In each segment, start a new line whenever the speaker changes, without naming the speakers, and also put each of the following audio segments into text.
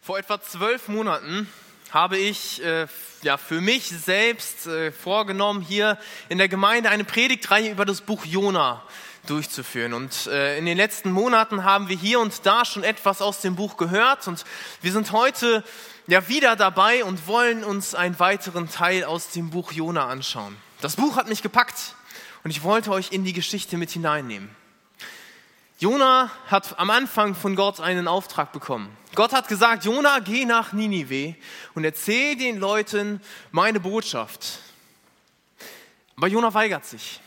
Vor etwa zwölf Monaten habe ich äh, ja, für mich selbst äh, vorgenommen, hier in der Gemeinde eine Predigtreihe über das Buch Jona durchzuführen. Und äh, in den letzten Monaten haben wir hier und da schon etwas aus dem Buch gehört und wir sind heute ja wieder dabei und wollen uns einen weiteren Teil aus dem Buch Jona anschauen. Das Buch hat mich gepackt und ich wollte euch in die Geschichte mit hineinnehmen. Jona hat am Anfang von Gott einen Auftrag bekommen. Gott hat gesagt, Jona, geh nach Ninive und erzähl den Leuten meine Botschaft. Aber Jona weigert sich.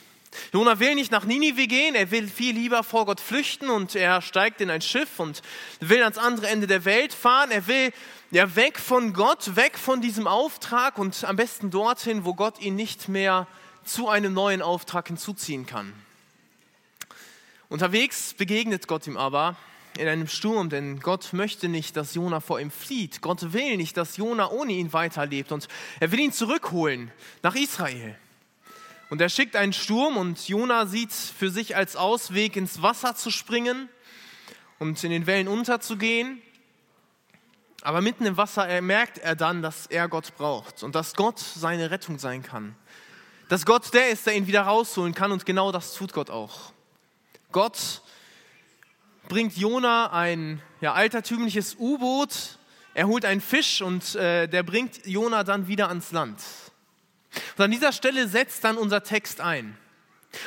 Jona will nicht nach Ninive gehen, er will viel lieber vor Gott flüchten und er steigt in ein Schiff und will ans andere Ende der Welt fahren. Er will ja weg von Gott, weg von diesem Auftrag und am besten dorthin, wo Gott ihn nicht mehr zu einem neuen Auftrag hinzuziehen kann. Unterwegs begegnet Gott ihm aber in einem Sturm, denn Gott möchte nicht, dass Jona vor ihm flieht. Gott will nicht, dass Jona ohne ihn weiterlebt und er will ihn zurückholen nach Israel. Und er schickt einen Sturm und Jona sieht für sich als Ausweg ins Wasser zu springen und in den Wellen unterzugehen. Aber mitten im Wasser merkt er dann, dass er Gott braucht und dass Gott seine Rettung sein kann. Dass Gott der ist, der ihn wieder rausholen kann und genau das tut Gott auch. Gott bringt Jona ein ja, altertümliches U-Boot, er holt einen Fisch und äh, der bringt Jona dann wieder ans Land. Und an dieser Stelle setzt dann unser Text ein.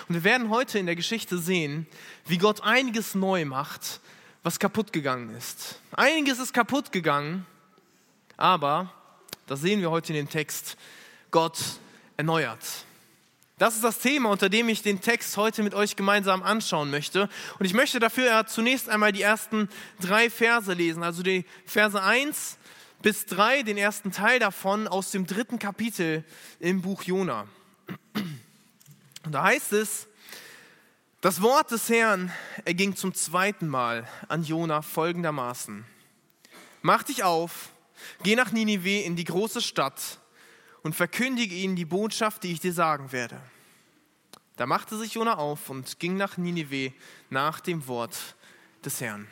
Und wir werden heute in der Geschichte sehen, wie Gott einiges neu macht, was kaputt gegangen ist. Einiges ist kaputt gegangen, aber, das sehen wir heute in dem Text, Gott erneuert. Das ist das Thema, unter dem ich den Text heute mit euch gemeinsam anschauen möchte. Und ich möchte dafür ja zunächst einmal die ersten drei Verse lesen, also die Verse 1 bis 3, den ersten Teil davon aus dem dritten Kapitel im Buch Jona. Und da heißt es, das Wort des Herrn erging zum zweiten Mal an Jona folgendermaßen. Mach dich auf, geh nach Ninive in die große Stadt und verkündige ihnen die Botschaft, die ich dir sagen werde. Da machte sich Jona auf und ging nach Ninive nach dem Wort des Herrn.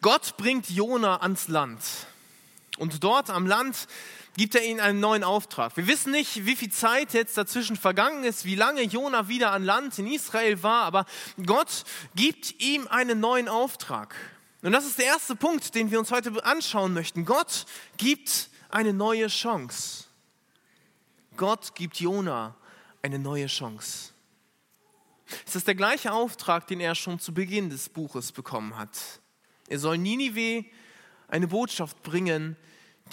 Gott bringt Jona ans Land und dort am Land gibt er ihnen einen neuen Auftrag. Wir wissen nicht, wie viel Zeit jetzt dazwischen vergangen ist, wie lange Jona wieder an Land in Israel war, aber Gott gibt ihm einen neuen Auftrag. Und das ist der erste Punkt, den wir uns heute anschauen möchten. Gott gibt eine neue Chance. Gott gibt Jona eine neue Chance. Es ist der gleiche Auftrag, den er schon zu Beginn des Buches bekommen hat. Er soll Ninive eine Botschaft bringen,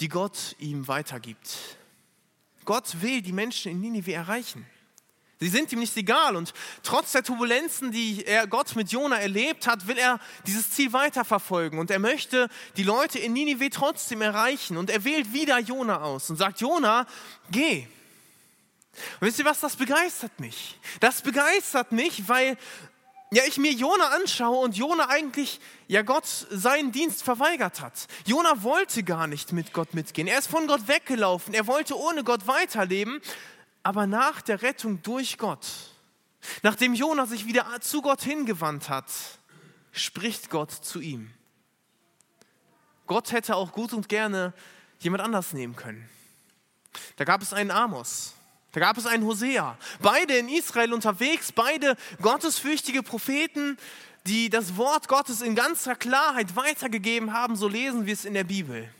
die Gott ihm weitergibt. Gott will die Menschen in Ninive erreichen. Sie sind ihm nicht egal und trotz der Turbulenzen, die er Gott mit Jona erlebt hat, will er dieses Ziel weiterverfolgen und er möchte die Leute in Ninive trotzdem erreichen und er wählt wieder Jona aus und sagt, Jona, geh. Und wisst ihr was, das begeistert mich. Das begeistert mich, weil ja, ich mir Jona anschaue und Jona eigentlich ja Gott seinen Dienst verweigert hat. Jona wollte gar nicht mit Gott mitgehen. Er ist von Gott weggelaufen. Er wollte ohne Gott weiterleben. Aber nach der Rettung durch Gott, nachdem Jona sich wieder zu Gott hingewandt hat, spricht Gott zu ihm. Gott hätte auch gut und gerne jemand anders nehmen können. Da gab es einen Amos, da gab es einen Hosea. Beide in Israel unterwegs, beide gottesfürchtige Propheten, die das Wort Gottes in ganzer Klarheit weitergegeben haben, so lesen wir es in der Bibel.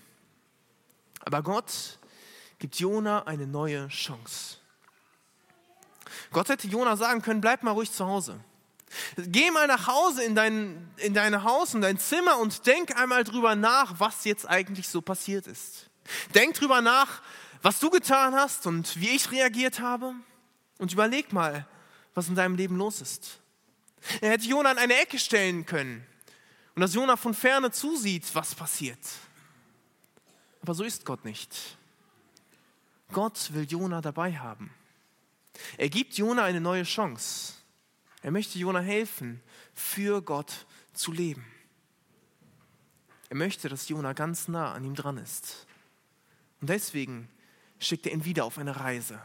Aber Gott gibt Jona eine neue Chance. Gott hätte Jona sagen können, bleib mal ruhig zu Hause. Geh mal nach Hause in dein, in dein Haus, in dein Zimmer und denk einmal drüber nach, was jetzt eigentlich so passiert ist. Denk drüber nach, was du getan hast und wie ich reagiert habe. Und überleg mal, was in deinem Leben los ist. Er hätte Jona an eine Ecke stellen können und dass Jona von ferne zusieht, was passiert. Aber so ist Gott nicht. Gott will Jona dabei haben. Er gibt Jona eine neue Chance. Er möchte Jona helfen, für Gott zu leben. Er möchte, dass Jona ganz nah an ihm dran ist. Und deswegen schickt er ihn wieder auf eine Reise.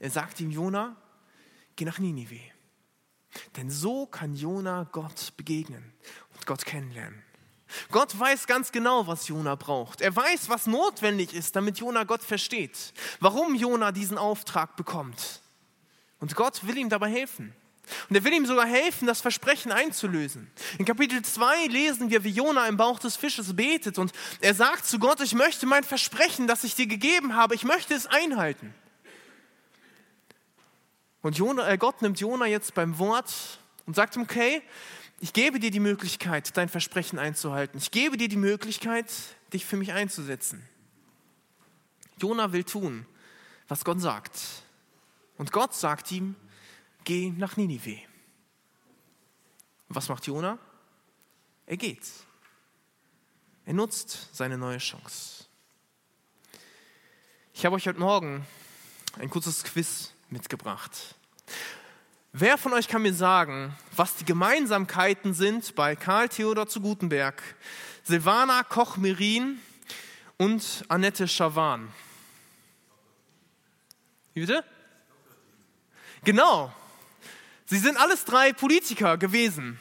Er sagt ihm, Jona, geh nach Ninive. Denn so kann Jona Gott begegnen und Gott kennenlernen. Gott weiß ganz genau, was Jona braucht. Er weiß, was notwendig ist, damit Jona Gott versteht. Warum Jona diesen Auftrag bekommt. Und Gott will ihm dabei helfen. Und er will ihm sogar helfen, das Versprechen einzulösen. In Kapitel 2 lesen wir, wie Jona im Bauch des Fisches betet und er sagt zu Gott, ich möchte mein Versprechen, das ich dir gegeben habe, ich möchte es einhalten. Und Jona, äh Gott nimmt Jona jetzt beim Wort und sagt ihm, okay, ich gebe dir die Möglichkeit, dein Versprechen einzuhalten. Ich gebe dir die Möglichkeit, dich für mich einzusetzen. Jona will tun, was Gott sagt. Und Gott sagt ihm, geh nach Ninive. Was macht Jona? Er geht. Er nutzt seine neue Chance. Ich habe euch heute Morgen ein kurzes Quiz mitgebracht. Wer von euch kann mir sagen, was die Gemeinsamkeiten sind bei Karl Theodor zu Gutenberg, Silvana Koch-Merin und Annette Schawan? Wie bitte? Genau. Sie sind alles drei Politiker gewesen.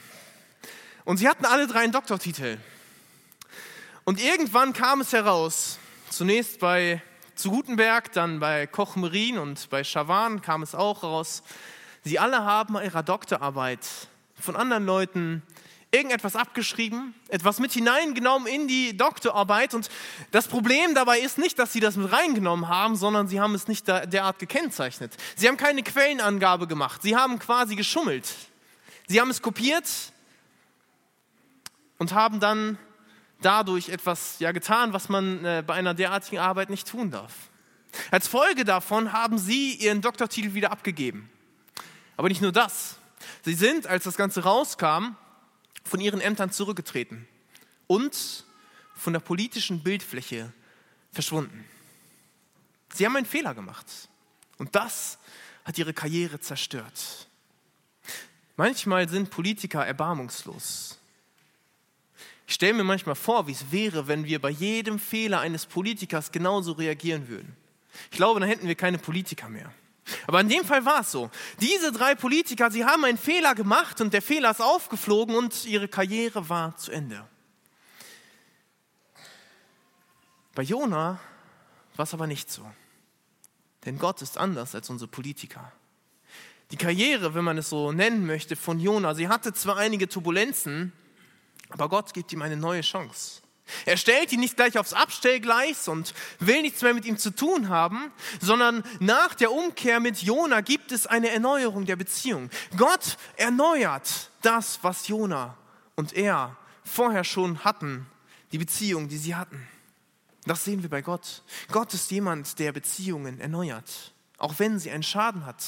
Und sie hatten alle drei einen Doktortitel. Und irgendwann kam es heraus, zunächst bei zu Gutenberg, dann bei Koch-Merin und bei Schawan kam es auch raus, Sie alle haben ihrer Doktorarbeit von anderen Leuten irgendetwas abgeschrieben, etwas mit hineingenommen in die Doktorarbeit. Und das Problem dabei ist nicht, dass sie das mit reingenommen haben, sondern sie haben es nicht derart gekennzeichnet. Sie haben keine Quellenangabe gemacht. Sie haben quasi geschummelt. Sie haben es kopiert und haben dann dadurch etwas ja, getan, was man äh, bei einer derartigen Arbeit nicht tun darf. Als Folge davon haben sie ihren Doktortitel wieder abgegeben. Aber nicht nur das. Sie sind, als das Ganze rauskam, von ihren Ämtern zurückgetreten und von der politischen Bildfläche verschwunden. Sie haben einen Fehler gemacht und das hat ihre Karriere zerstört. Manchmal sind Politiker erbarmungslos. Ich stelle mir manchmal vor, wie es wäre, wenn wir bei jedem Fehler eines Politikers genauso reagieren würden. Ich glaube, dann hätten wir keine Politiker mehr. Aber in dem Fall war es so. Diese drei Politiker, sie haben einen Fehler gemacht und der Fehler ist aufgeflogen und ihre Karriere war zu Ende. Bei Jona war es aber nicht so. Denn Gott ist anders als unsere Politiker. Die Karriere, wenn man es so nennen möchte, von Jona, sie hatte zwar einige Turbulenzen, aber Gott gibt ihm eine neue Chance. Er stellt ihn nicht gleich aufs Abstellgleis und will nichts mehr mit ihm zu tun haben, sondern nach der Umkehr mit Jona gibt es eine Erneuerung der Beziehung. Gott erneuert das, was Jona und er vorher schon hatten, die Beziehung, die sie hatten. Das sehen wir bei Gott. Gott ist jemand, der Beziehungen erneuert, auch wenn sie einen Schaden hat,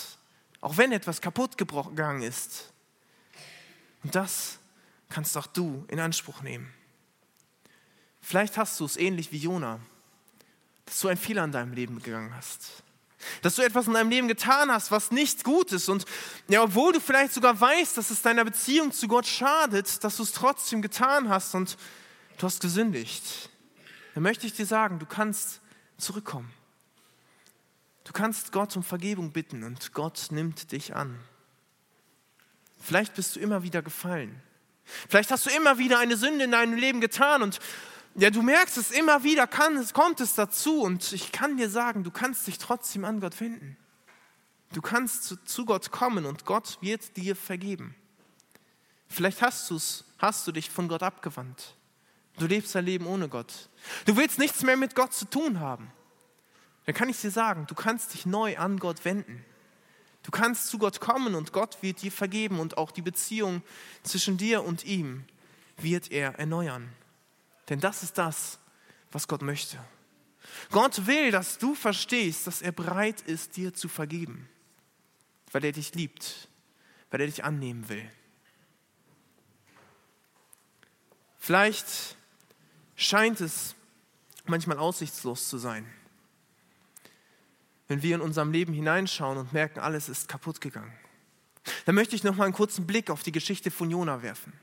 auch wenn etwas kaputt gegangen ist. Und das kannst auch du in Anspruch nehmen. Vielleicht hast du es ähnlich wie Jona, dass du einen Fehler in deinem Leben gegangen hast. Dass du etwas in deinem Leben getan hast, was nicht gut ist. Und ja, obwohl du vielleicht sogar weißt, dass es deiner Beziehung zu Gott schadet, dass du es trotzdem getan hast und du hast gesündigt, dann möchte ich dir sagen, du kannst zurückkommen. Du kannst Gott um Vergebung bitten und Gott nimmt dich an. Vielleicht bist du immer wieder gefallen. Vielleicht hast du immer wieder eine Sünde in deinem Leben getan und ja, du merkst es immer wieder, kann, kommt es dazu und ich kann dir sagen, du kannst dich trotzdem an Gott wenden. Du kannst zu, zu Gott kommen und Gott wird dir vergeben. Vielleicht hast, du's, hast du dich von Gott abgewandt. Du lebst dein Leben ohne Gott. Du willst nichts mehr mit Gott zu tun haben. Dann kann ich dir sagen, du kannst dich neu an Gott wenden. Du kannst zu Gott kommen und Gott wird dir vergeben und auch die Beziehung zwischen dir und ihm wird er erneuern. Denn das ist das, was Gott möchte. Gott will, dass du verstehst, dass er bereit ist, dir zu vergeben, weil er dich liebt, weil er dich annehmen will. Vielleicht scheint es manchmal aussichtslos zu sein, wenn wir in unserem Leben hineinschauen und merken, alles ist kaputt gegangen. Dann möchte ich noch mal einen kurzen Blick auf die Geschichte von Jona werfen.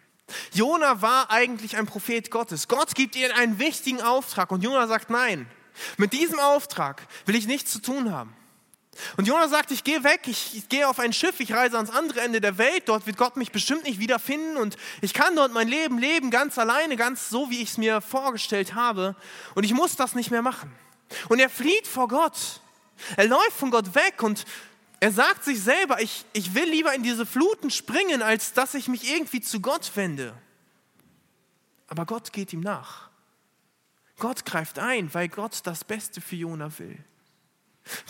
Jona war eigentlich ein Prophet Gottes. Gott gibt ihr einen wichtigen Auftrag und Jona sagt nein. Mit diesem Auftrag will ich nichts zu tun haben. Und Jona sagt, ich gehe weg, ich, gehe auf ein Schiff, ich reise ans andere Ende der Welt, dort wird Gott mich bestimmt nicht wiederfinden und ich kann dort mein Leben leben, ganz alleine, ganz so, wie ich es mir vorgestellt habe. Und ich muss das nicht mehr machen. Und er flieht vor Gott. Er läuft von Gott weg und er sagt sich selber, ich, ich will lieber in diese Fluten springen, als dass ich mich irgendwie zu Gott wende. Aber Gott geht ihm nach. Gott greift ein, weil Gott das Beste für Jona will.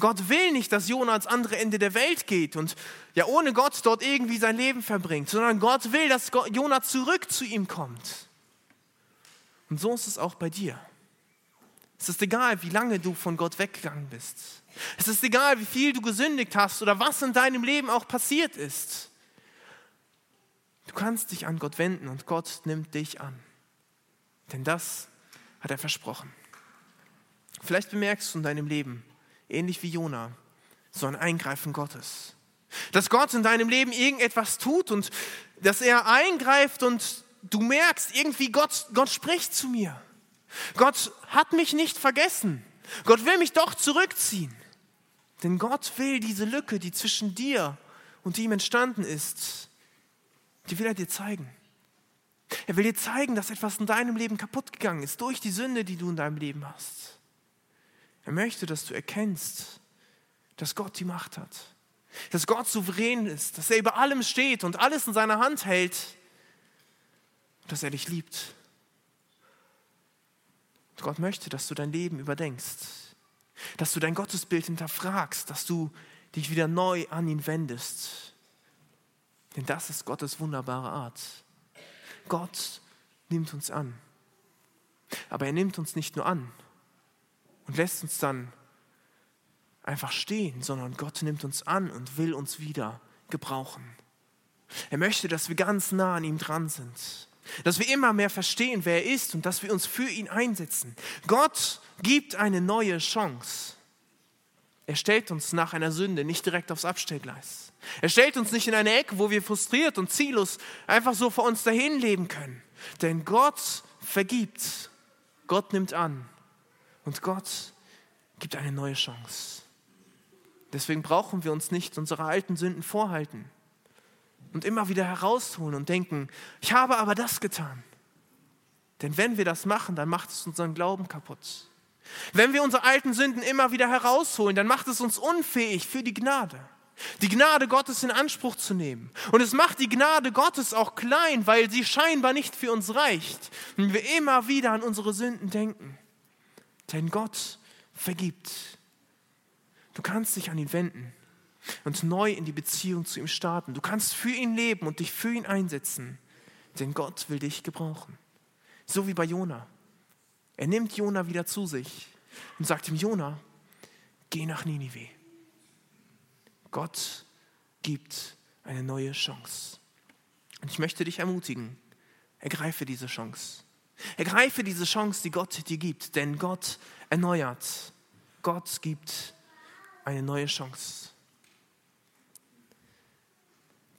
Gott will nicht, dass Jona ans andere Ende der Welt geht und ja ohne Gott dort irgendwie sein Leben verbringt, sondern Gott will, dass Jona zurück zu ihm kommt. Und so ist es auch bei dir. Es ist egal, wie lange du von Gott weggegangen bist. Es ist egal, wie viel du gesündigt hast oder was in deinem Leben auch passiert ist. Du kannst dich an Gott wenden und Gott nimmt dich an. Denn das hat er versprochen. Vielleicht bemerkst du in deinem Leben, ähnlich wie Jona, so ein Eingreifen Gottes. Dass Gott in deinem Leben irgendetwas tut und dass er eingreift und du merkst, irgendwie Gott, Gott spricht zu mir. Gott hat mich nicht vergessen. Gott will mich doch zurückziehen. Denn Gott will diese Lücke, die zwischen dir und ihm entstanden ist, die will er dir zeigen. Er will dir zeigen, dass etwas in deinem Leben kaputt gegangen ist durch die Sünde, die du in deinem Leben hast. Er möchte, dass du erkennst, dass Gott die Macht hat, dass Gott souverän ist, dass er über allem steht und alles in seiner Hand hält, dass er dich liebt. Gott möchte, dass du dein Leben überdenkst, dass du dein Gottesbild hinterfragst, dass du dich wieder neu an ihn wendest. Denn das ist Gottes wunderbare Art. Gott nimmt uns an. Aber er nimmt uns nicht nur an, und lässt uns dann einfach stehen, sondern Gott nimmt uns an und will uns wieder gebrauchen. Er möchte, dass wir ganz nah an ihm dran sind, dass wir immer mehr verstehen, wer er ist und dass wir uns für ihn einsetzen. Gott gibt eine neue Chance. Er stellt uns nach einer Sünde nicht direkt aufs Abstellgleis. Er stellt uns nicht in eine Ecke, wo wir frustriert und ziellos einfach so vor uns dahin leben können. Denn Gott vergibt. Gott nimmt an. Und Gott gibt eine neue Chance. Deswegen brauchen wir uns nicht unsere alten Sünden vorhalten und immer wieder herausholen und denken, ich habe aber das getan. Denn wenn wir das machen, dann macht es unseren Glauben kaputt. Wenn wir unsere alten Sünden immer wieder herausholen, dann macht es uns unfähig für die Gnade. Die Gnade Gottes in Anspruch zu nehmen. Und es macht die Gnade Gottes auch klein, weil sie scheinbar nicht für uns reicht. Wenn wir immer wieder an unsere Sünden denken. Denn Gott vergibt. Du kannst dich an ihn wenden und neu in die Beziehung zu ihm starten. Du kannst für ihn leben und dich für ihn einsetzen. Denn Gott will dich gebrauchen. So wie bei Jona. Er nimmt Jona wieder zu sich und sagt ihm, Jona, geh nach Ninive. Gott gibt eine neue Chance. Und ich möchte dich ermutigen, ergreife diese Chance. Ergreife diese Chance, die Gott dir gibt, denn Gott erneuert. Gott gibt eine neue Chance.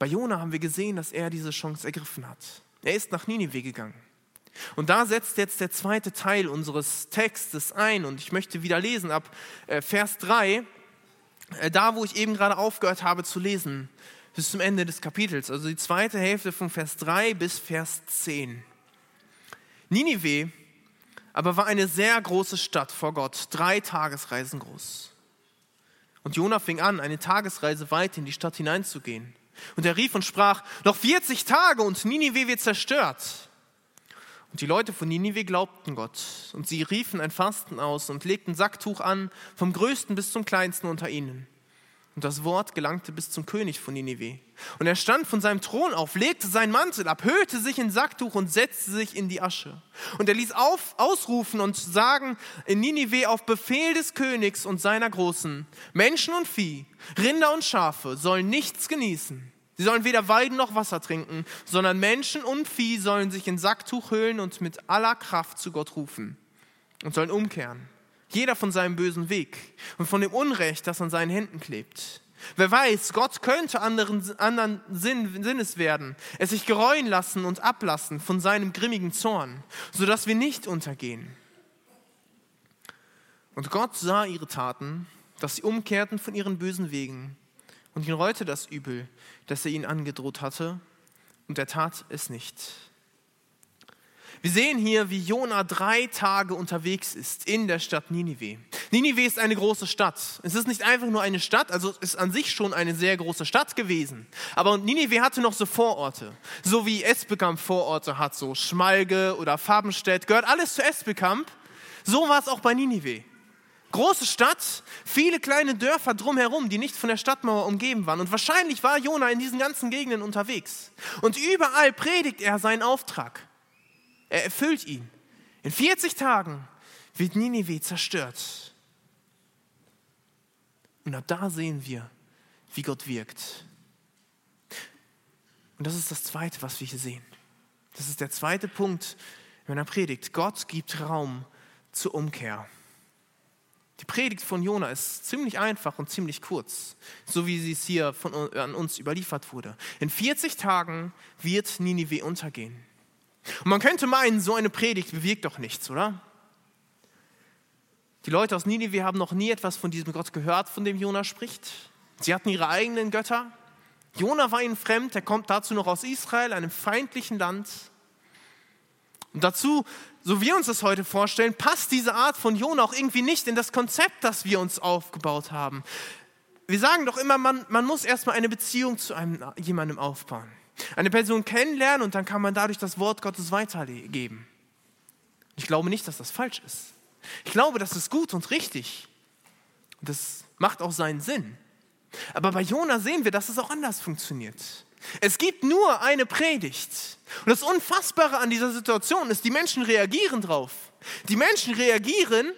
Bei Jona haben wir gesehen, dass er diese Chance ergriffen hat. Er ist nach Ninive gegangen. Und da setzt jetzt der zweite Teil unseres Textes ein und ich möchte wieder lesen ab äh, Vers 3, äh, da wo ich eben gerade aufgehört habe zu lesen, bis zum Ende des Kapitels, also die zweite Hälfte von Vers 3 bis Vers 10. Ninive aber war eine sehr große Stadt vor Gott, drei Tagesreisen groß. Und Jona fing an, eine Tagesreise weit in die Stadt hineinzugehen. Und er rief und sprach, noch 40 Tage und Ninive wird zerstört. Und die Leute von Ninive glaubten Gott. Und sie riefen ein Fasten aus und legten Sacktuch an, vom größten bis zum kleinsten unter ihnen. Und das Wort gelangte bis zum König von Ninive. Und er stand von seinem Thron auf, legte seinen Mantel ab, hüllte sich in Sacktuch und setzte sich in die Asche. Und er ließ auf, ausrufen und sagen in Ninive auf Befehl des Königs und seiner Großen, Menschen und Vieh, Rinder und Schafe sollen nichts genießen. Sie sollen weder Weiden noch Wasser trinken, sondern Menschen und Vieh sollen sich in Sacktuch hüllen und mit aller Kraft zu Gott rufen und sollen umkehren jeder von seinem bösen Weg und von dem Unrecht, das an seinen Händen klebt. Wer weiß, Gott könnte anderen, anderen Sinn, Sinnes werden, es sich gereuen lassen und ablassen von seinem grimmigen Zorn, sodass wir nicht untergehen. Und Gott sah ihre Taten dass sie umkehrten von ihren bösen Wegen. Und ihn reute das Übel, das er ihnen angedroht hatte, und er tat es nicht. Wir sehen hier, wie Jona drei Tage unterwegs ist in der Stadt Ninive. Ninive ist eine große Stadt. Es ist nicht einfach nur eine Stadt, also es ist an sich schon eine sehr große Stadt gewesen. Aber Ninive hatte noch so Vororte, so wie Esbekamp Vororte hat, so Schmalge oder Farbenstedt, gehört alles zu Esbekamp. So war es auch bei Ninive. Große Stadt, viele kleine Dörfer drumherum, die nicht von der Stadtmauer umgeben waren. Und wahrscheinlich war Jona in diesen ganzen Gegenden unterwegs. Und überall predigt er seinen Auftrag. Er erfüllt ihn. In 40 Tagen wird Ninive zerstört. Und ab da sehen wir, wie Gott wirkt. Und das ist das Zweite, was wir hier sehen. Das ist der zweite Punkt in meiner Predigt. Gott gibt Raum zur Umkehr. Die Predigt von Jona ist ziemlich einfach und ziemlich kurz, so wie sie es hier von, an uns überliefert wurde. In 40 Tagen wird Ninive untergehen. Und man könnte meinen, so eine Predigt bewirkt doch nichts, oder? Die Leute aus Ninive haben noch nie etwas von diesem Gott gehört, von dem Jona spricht. Sie hatten ihre eigenen Götter. Jona war ihnen fremd, er kommt dazu noch aus Israel, einem feindlichen Land. Und dazu so wir uns das heute vorstellen, passt diese Art von Jona auch irgendwie nicht in das Konzept, das wir uns aufgebaut haben. Wir sagen doch immer, man, man muss erstmal eine Beziehung zu einem, jemandem aufbauen. Eine Person kennenlernen und dann kann man dadurch das Wort Gottes weitergeben. Ich glaube nicht, dass das falsch ist. Ich glaube, das ist gut und richtig. Das macht auch seinen Sinn. Aber bei Jona sehen wir, dass es auch anders funktioniert. Es gibt nur eine Predigt. Und das Unfassbare an dieser Situation ist, die Menschen reagieren drauf. Die Menschen reagieren,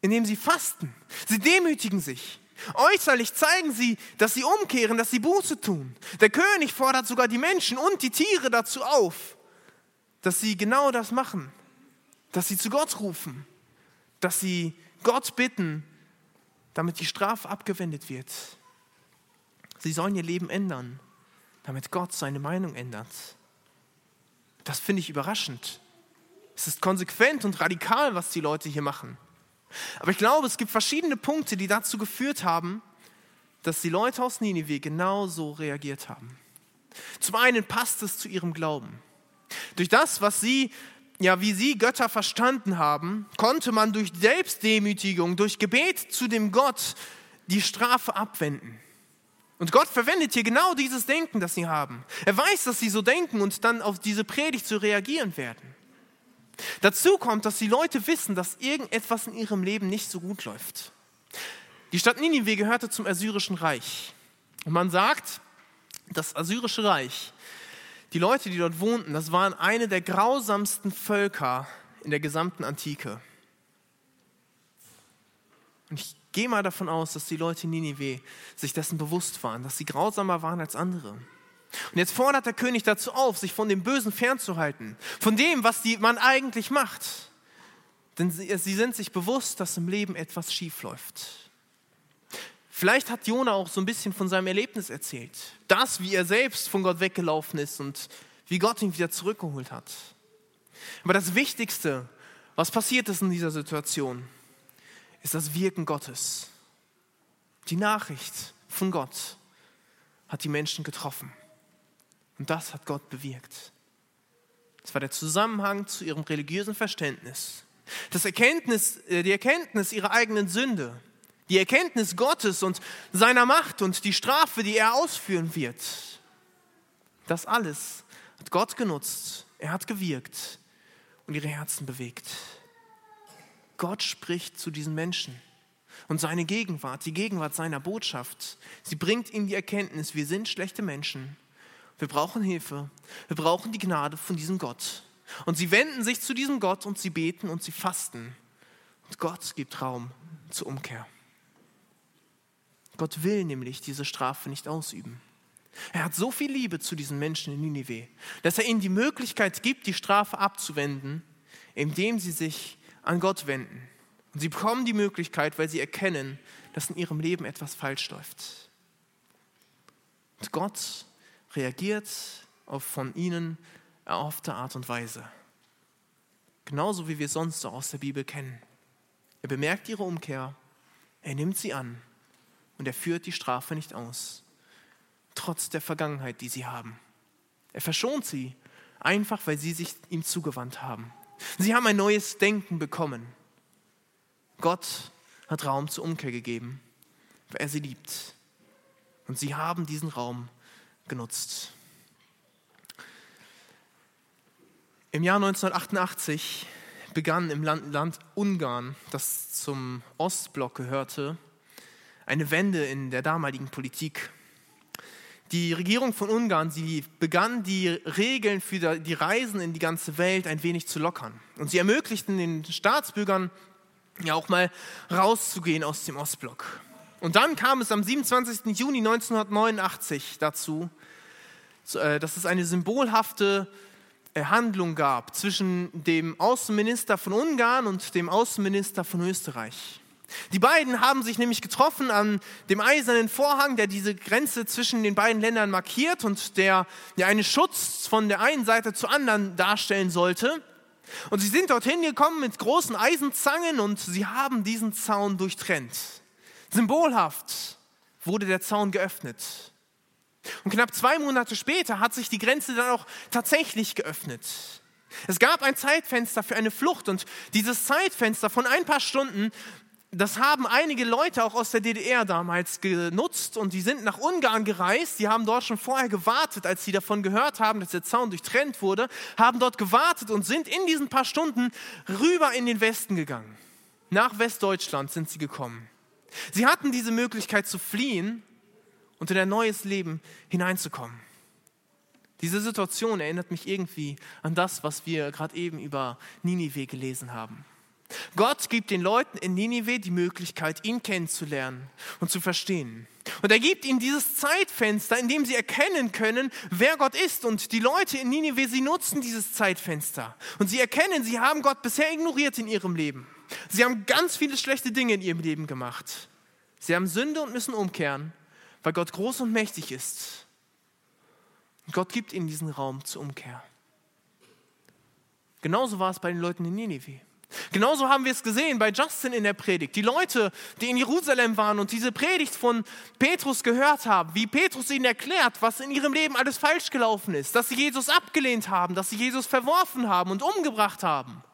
indem sie fasten. Sie demütigen sich. Äußerlich zeigen sie, dass sie umkehren, dass sie Buße tun. Der König fordert sogar die Menschen und die Tiere dazu auf, dass sie genau das machen. Dass sie zu Gott rufen. Dass sie Gott bitten, damit die Strafe abgewendet wird. Sie sollen ihr Leben ändern damit Gott seine Meinung ändert. Das finde ich überraschend. Es ist konsequent und radikal, was die Leute hier machen. Aber ich glaube, es gibt verschiedene Punkte, die dazu geführt haben, dass die Leute aus Ninive genau so reagiert haben. Zum einen passt es zu ihrem Glauben. Durch das, was sie, ja, wie sie Götter verstanden haben, konnte man durch Selbstdemütigung, durch Gebet zu dem Gott die Strafe abwenden. Und Gott verwendet hier genau dieses Denken, das sie haben. Er weiß, dass sie so denken und dann auf diese Predigt zu reagieren werden. Dazu kommt, dass die Leute wissen, dass irgendetwas in ihrem Leben nicht so gut läuft. Die Stadt Ninive gehörte zum Assyrischen Reich. Und man sagt, das Assyrische Reich, die Leute, die dort wohnten, das waren eine der grausamsten Völker in der gesamten Antike. Und ich gehe mal davon aus, dass die Leute in Ninive sich dessen bewusst waren, dass sie grausamer waren als andere. Und jetzt fordert der König dazu auf, sich von dem Bösen fernzuhalten, von dem, was die, man eigentlich macht. Denn sie, sie sind sich bewusst, dass im Leben etwas schief läuft. Vielleicht hat Jona auch so ein bisschen von seinem Erlebnis erzählt. Das, wie er selbst von Gott weggelaufen ist und wie Gott ihn wieder zurückgeholt hat. Aber das Wichtigste, was passiert ist in dieser Situation, ist das Wirken Gottes. Die Nachricht von Gott hat die Menschen getroffen. Und das hat Gott bewirkt. Es war der Zusammenhang zu ihrem religiösen Verständnis. Das Erkenntnis, äh, die Erkenntnis ihrer eigenen Sünde. Die Erkenntnis Gottes und seiner Macht und die Strafe, die er ausführen wird. Das alles hat Gott genutzt. Er hat gewirkt und ihre Herzen bewegt. Gott spricht zu diesen Menschen. Und seine Gegenwart, die Gegenwart seiner Botschaft, sie bringt ihnen die Erkenntnis, wir sind schlechte Menschen. Wir brauchen Hilfe. Wir brauchen die Gnade von diesem Gott. Und sie wenden sich zu diesem Gott und sie beten und sie fasten. Und Gott gibt Raum zur Umkehr. Gott will nämlich diese Strafe nicht ausüben. Er hat so viel Liebe zu diesen Menschen in Ninive, dass er ihnen die Möglichkeit gibt, die Strafe abzuwenden, indem sie sich an Gott wenden. Und sie bekommen die Möglichkeit, weil sie erkennen, dass in ihrem Leben etwas falsch läuft. Und Gott reagiert auf von ihnen erhoffte Art und Weise. Genauso wie wir sonst aus der Bibel kennen. Er bemerkt ihre Umkehr Er nimmt sie an und er führt die Strafe nicht aus, trotz der Vergangenheit, die sie haben. Er verschont sie, einfach weil sie sich ihm zugewandt haben. Sie haben ein neues Denken bekommen. Gott hat Raum zur Umkehr gegeben, weil er sie liebt. Und sie haben diesen Raum genutzt. Im Jahr 1988 begann im Land, Land Ungarn, das zum Ostblock gehörte, eine Wende in der damaligen Politik. Die Regierung von Ungarn, sie begann die Regeln für die Reisen in die ganze Welt ein wenig zu lockern. Und sie ermöglichten den Staatsbürgern ja auch mal rauszugehen aus dem Ostblock. Und dann kam es am 27. Juni 1989 dazu, äh, dass es eine symbolhafte äh, Handlung gab zwischen dem Außenminister von Ungarn und dem Außenminister von Österreich. Die beiden haben sich nämlich getroffen an dem eisernen Vorhang, der diese Grenze zwischen den beiden Ländern markiert und der ja einen Schutz von der einen Seite zur anderen darstellen sollte. Und sie sind dorthin gekommen mit großen Eisenzangen und sie haben diesen Zaun durchtrennt. Symbolhaft wurde der Zaun geöffnet. Und knapp zwei Monate später hat sich die Grenze dann auch tatsächlich geöffnet. Es gab ein Zeitfenster für eine Flucht und dieses Zeitfenster von ein paar Stunden, das haben einige Leute auch aus der DDR damals genutzt und die sind nach Ungarn gereist. Die haben dort schon vorher gewartet, als sie davon gehört haben, dass der Zaun durchtrennt wurde, haben dort gewartet und sind in diesen paar Stunden rüber in den Westen gegangen. Nach Westdeutschland sind sie gekommen. Sie hatten diese Möglichkeit zu fliehen und in ein neues Leben hineinzukommen. Diese Situation erinnert mich irgendwie an das, was wir gerade eben über Ninive gelesen haben. Gott gibt den Leuten in Ninive die Möglichkeit, ihn kennenzulernen und zu verstehen. Und er gibt ihnen dieses Zeitfenster, in dem sie erkennen können, wer Gott ist. Und die Leute in Ninive, sie nutzen dieses Zeitfenster. Und sie erkennen, sie haben Gott bisher ignoriert in ihrem Leben. Sie haben ganz viele schlechte Dinge in ihrem Leben gemacht. Sie haben Sünde und müssen umkehren weil Gott groß und mächtig ist. Gott gibt ihnen diesen Raum zur Umkehr. Genauso war es bei den Leuten in Nineveh. Genauso haben wir es gesehen bei Justin in der Predigt. Die Leute, die in Jerusalem waren und diese Predigt von Petrus gehört haben, wie Petrus ihnen erklärt, was in ihrem Leben alles falsch gelaufen ist, dass sie Jesus abgelehnt haben, dass sie Jesus verworfen haben und umgebracht haben.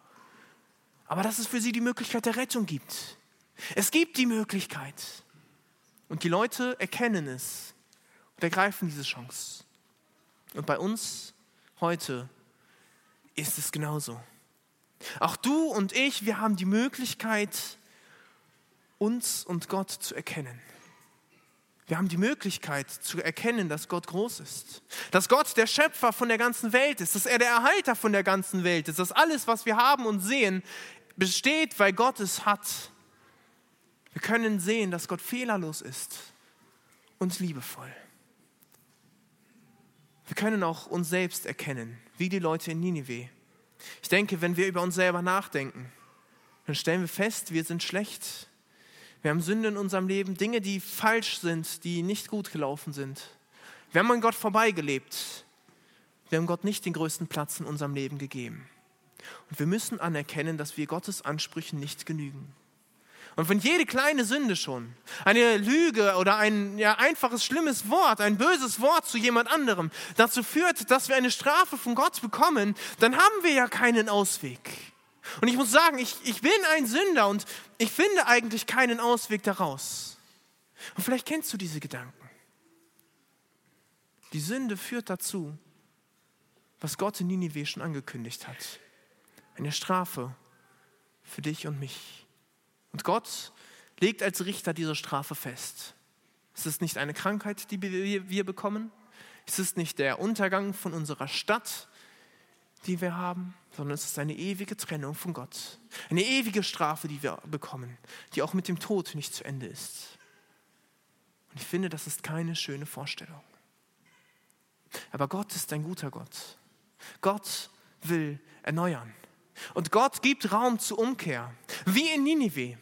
Aber dass es für sie die Möglichkeit der Rettung gibt. Es gibt die Möglichkeit. Und die Leute erkennen es und ergreifen diese Chance. Und bei uns heute ist es genauso. Auch du und ich, wir haben die Möglichkeit, uns und Gott zu erkennen. Wir haben die Möglichkeit zu erkennen, dass Gott groß ist. Dass Gott der Schöpfer von der ganzen Welt ist. Dass er der Erhalter von der ganzen Welt ist. Dass alles, was wir haben und sehen, besteht, weil Gott es hat. Wir können sehen, dass Gott fehlerlos ist und liebevoll. Wir können auch uns selbst erkennen, wie die Leute in Ninive. Ich denke, wenn wir über uns selber nachdenken, dann stellen wir fest, wir sind schlecht. Wir haben Sünde in unserem Leben, Dinge, die falsch sind, die nicht gut gelaufen sind. Wir haben an Gott vorbeigelebt. Wir haben Gott nicht den größten Platz in unserem Leben gegeben. Und wir müssen anerkennen, dass wir Gottes Ansprüchen nicht genügen. Und wenn jede kleine Sünde schon, eine Lüge oder ein ja, einfaches, schlimmes Wort, ein böses Wort zu jemand anderem dazu führt, dass wir eine Strafe von Gott bekommen, dann haben wir ja keinen Ausweg. Und ich muss sagen, ich, ich bin ein Sünder und ich finde eigentlich keinen Ausweg daraus. Und vielleicht kennst du diese Gedanken. Die Sünde führt dazu, was Gott in Ninive schon angekündigt hat. Eine Strafe für dich und mich. Und Gott legt als Richter diese Strafe fest. Es ist nicht eine Krankheit, die wir bekommen. Es ist nicht der Untergang von unserer Stadt, die wir haben, sondern es ist eine ewige Trennung von Gott. Eine ewige Strafe, die wir bekommen, die auch mit dem Tod nicht zu Ende ist. Und ich finde, das ist keine schöne Vorstellung. Aber Gott ist ein guter Gott. Gott will erneuern. Und Gott gibt Raum zur Umkehr, wie in Ninive.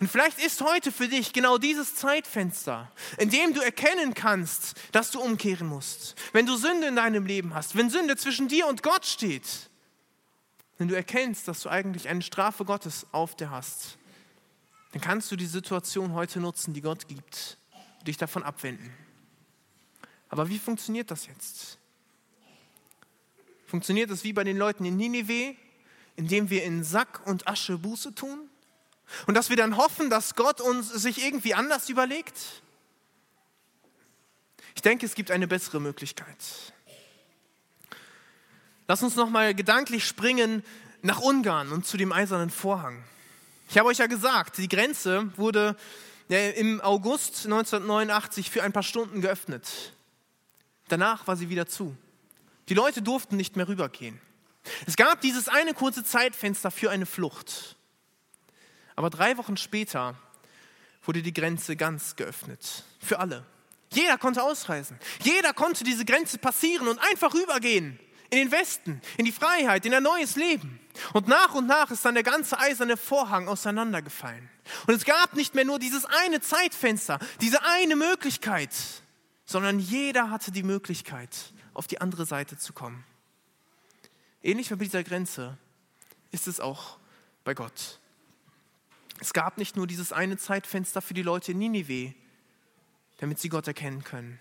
Und vielleicht ist heute für dich genau dieses Zeitfenster, in dem du erkennen kannst, dass du umkehren musst. Wenn du Sünde in deinem Leben hast, wenn Sünde zwischen dir und Gott steht, wenn du erkennst, dass du eigentlich eine Strafe Gottes auf dir hast, dann kannst du die Situation heute nutzen, die Gott gibt, und dich davon abwenden. Aber wie funktioniert das jetzt? Funktioniert das wie bei den Leuten in Ninive, indem wir in Sack und Asche Buße tun? Und dass wir dann hoffen, dass Gott uns sich irgendwie anders überlegt? Ich denke, es gibt eine bessere Möglichkeit. Lass uns nochmal gedanklich springen nach Ungarn und zu dem eisernen Vorhang. Ich habe euch ja gesagt, die Grenze wurde im August 1989 für ein paar Stunden geöffnet. Danach war sie wieder zu. Die Leute durften nicht mehr rübergehen. Es gab dieses eine kurze Zeitfenster für eine Flucht. Aber drei Wochen später wurde die Grenze ganz geöffnet. Für alle. Jeder konnte ausreisen. Jeder konnte diese Grenze passieren und einfach rübergehen. In den Westen, in die Freiheit, in ein neues Leben. Und nach und nach ist dann der ganze eiserne Vorhang auseinandergefallen. Und es gab nicht mehr nur dieses eine Zeitfenster, diese eine Möglichkeit, sondern jeder hatte die Möglichkeit, auf die andere Seite zu kommen. Ähnlich wie bei dieser Grenze ist es auch bei Gott. Es gab nicht nur dieses eine Zeitfenster für die Leute in Ninive, damit sie Gott erkennen können.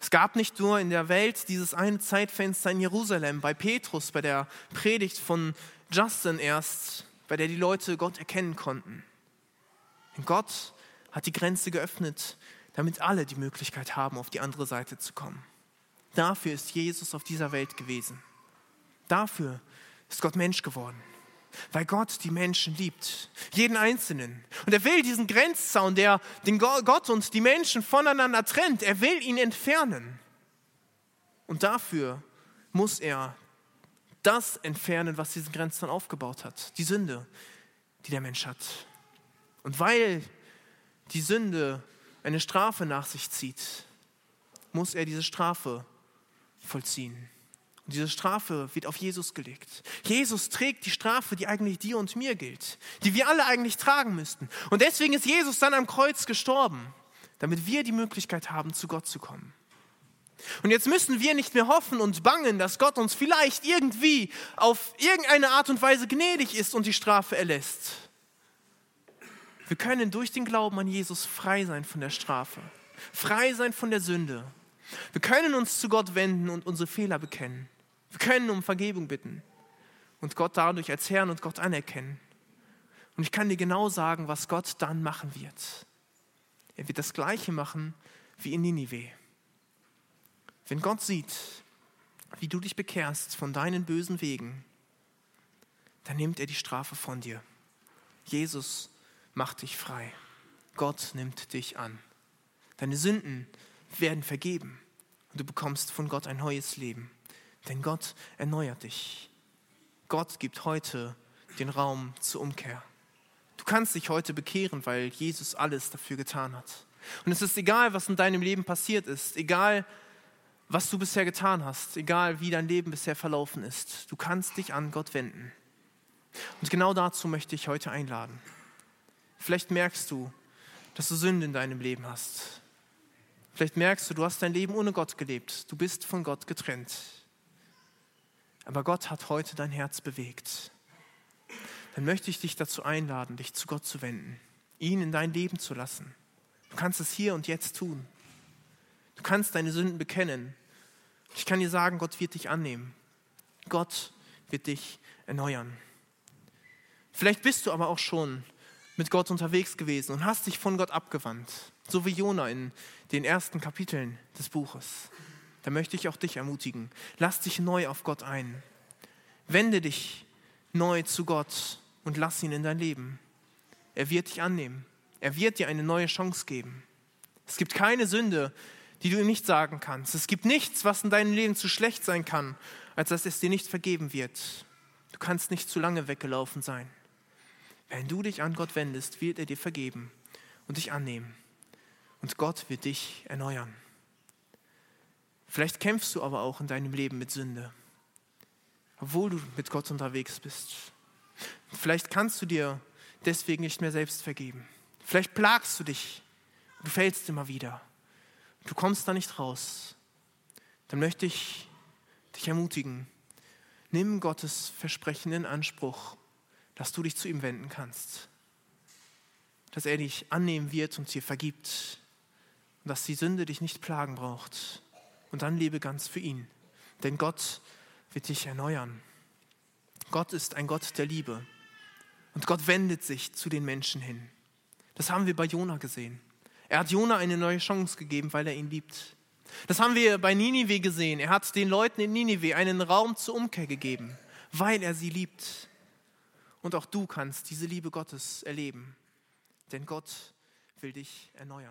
Es gab nicht nur in der Welt dieses eine Zeitfenster in Jerusalem, bei Petrus, bei der Predigt von Justin erst, bei der die Leute Gott erkennen konnten. Denn Gott hat die Grenze geöffnet, damit alle die Möglichkeit haben, auf die andere Seite zu kommen. Dafür ist Jesus auf dieser Welt gewesen. Dafür ist Gott Mensch geworden weil Gott die Menschen liebt, jeden Einzelnen. Und er will diesen Grenzzaun, der den Gott und die Menschen voneinander trennt, er will ihn entfernen. Und dafür muss er das entfernen, was diesen Grenzzaun aufgebaut hat, die Sünde, die der Mensch hat. Und weil die Sünde eine Strafe nach sich zieht, muss er diese Strafe vollziehen. Und diese Strafe wird auf Jesus gelegt. Jesus trägt die Strafe, die eigentlich dir und mir gilt, die wir alle eigentlich tragen müssten. Und deswegen ist Jesus dann am Kreuz gestorben, damit wir die Möglichkeit haben, zu Gott zu kommen. Und jetzt müssen wir nicht mehr hoffen und bangen, dass Gott uns vielleicht irgendwie auf irgendeine Art und Weise gnädig ist und die Strafe erlässt. Wir können durch den Glauben an Jesus frei sein von der Strafe, frei sein von der Sünde. Wir können uns zu Gott wenden und unsere Fehler bekennen. Wir können um Vergebung bitten und Gott dadurch als Herrn und Gott anerkennen. Und ich kann dir genau sagen, was Gott dann machen wird. Er wird das Gleiche machen wie in Ninive. Wenn Gott sieht, wie du dich bekehrst von deinen bösen Wegen, dann nimmt er die Strafe von dir. Jesus macht dich frei. Gott nimmt dich an. Deine Sünden werden vergeben und du bekommst von Gott ein neues Leben. Denn Gott erneuert dich. Gott gibt heute den Raum zur Umkehr. Du kannst dich heute bekehren, weil Jesus alles dafür getan hat. Und es ist egal, was in deinem Leben passiert ist, egal, was du bisher getan hast, egal, wie dein Leben bisher verlaufen ist. Du kannst dich an Gott wenden. Und genau dazu möchte ich heute einladen. Vielleicht merkst du, dass du Sünde in deinem Leben hast. Vielleicht merkst du, du hast dein Leben ohne Gott gelebt. Du bist von Gott getrennt. Aber Gott hat heute dein Herz bewegt. Dann möchte ich dich dazu einladen, dich zu Gott zu wenden, ihn in dein Leben zu lassen. Du kannst es hier und jetzt tun. Du kannst deine Sünden bekennen. Ich kann dir sagen, Gott wird dich annehmen. Gott wird dich erneuern. Vielleicht bist du aber auch schon mit Gott unterwegs gewesen und hast dich von Gott abgewandt, so wie Jona in den ersten Kapiteln des Buches da möchte ich auch dich ermutigen. Lass dich neu auf Gott ein. Wende dich neu zu Gott und lass ihn in dein Leben. Er wird dich annehmen. Er wird dir eine neue Chance geben. Es gibt keine Sünde, die du ihm nicht sagen kannst. Es gibt nichts, was in deinem Leben zu schlecht sein kann, als dass es dir nicht vergeben wird. Du kannst nicht zu lange weggelaufen sein. Wenn du dich an Gott wendest, wird er dir vergeben und dich annehmen. Und Gott wird dich erneuern. Vielleicht kämpfst du aber auch in deinem Leben mit Sünde, obwohl du mit Gott unterwegs bist. Vielleicht kannst du dir deswegen nicht mehr selbst vergeben. Vielleicht plagst du dich, du fällst immer wieder. Du kommst da nicht raus. Dann möchte ich dich ermutigen, nimm Gottes Versprechen in Anspruch, dass du dich zu ihm wenden kannst. dass er dich annehmen wird und dir vergibt und dass die Sünde dich nicht plagen braucht. Und dann lebe ganz für ihn, denn Gott wird dich erneuern. Gott ist ein Gott der Liebe und Gott wendet sich zu den Menschen hin. Das haben wir bei Jona gesehen. Er hat Jona eine neue Chance gegeben, weil er ihn liebt. Das haben wir bei Ninive gesehen. Er hat den Leuten in Ninive einen Raum zur Umkehr gegeben, weil er sie liebt. Und auch du kannst diese Liebe Gottes erleben, denn Gott will dich erneuern.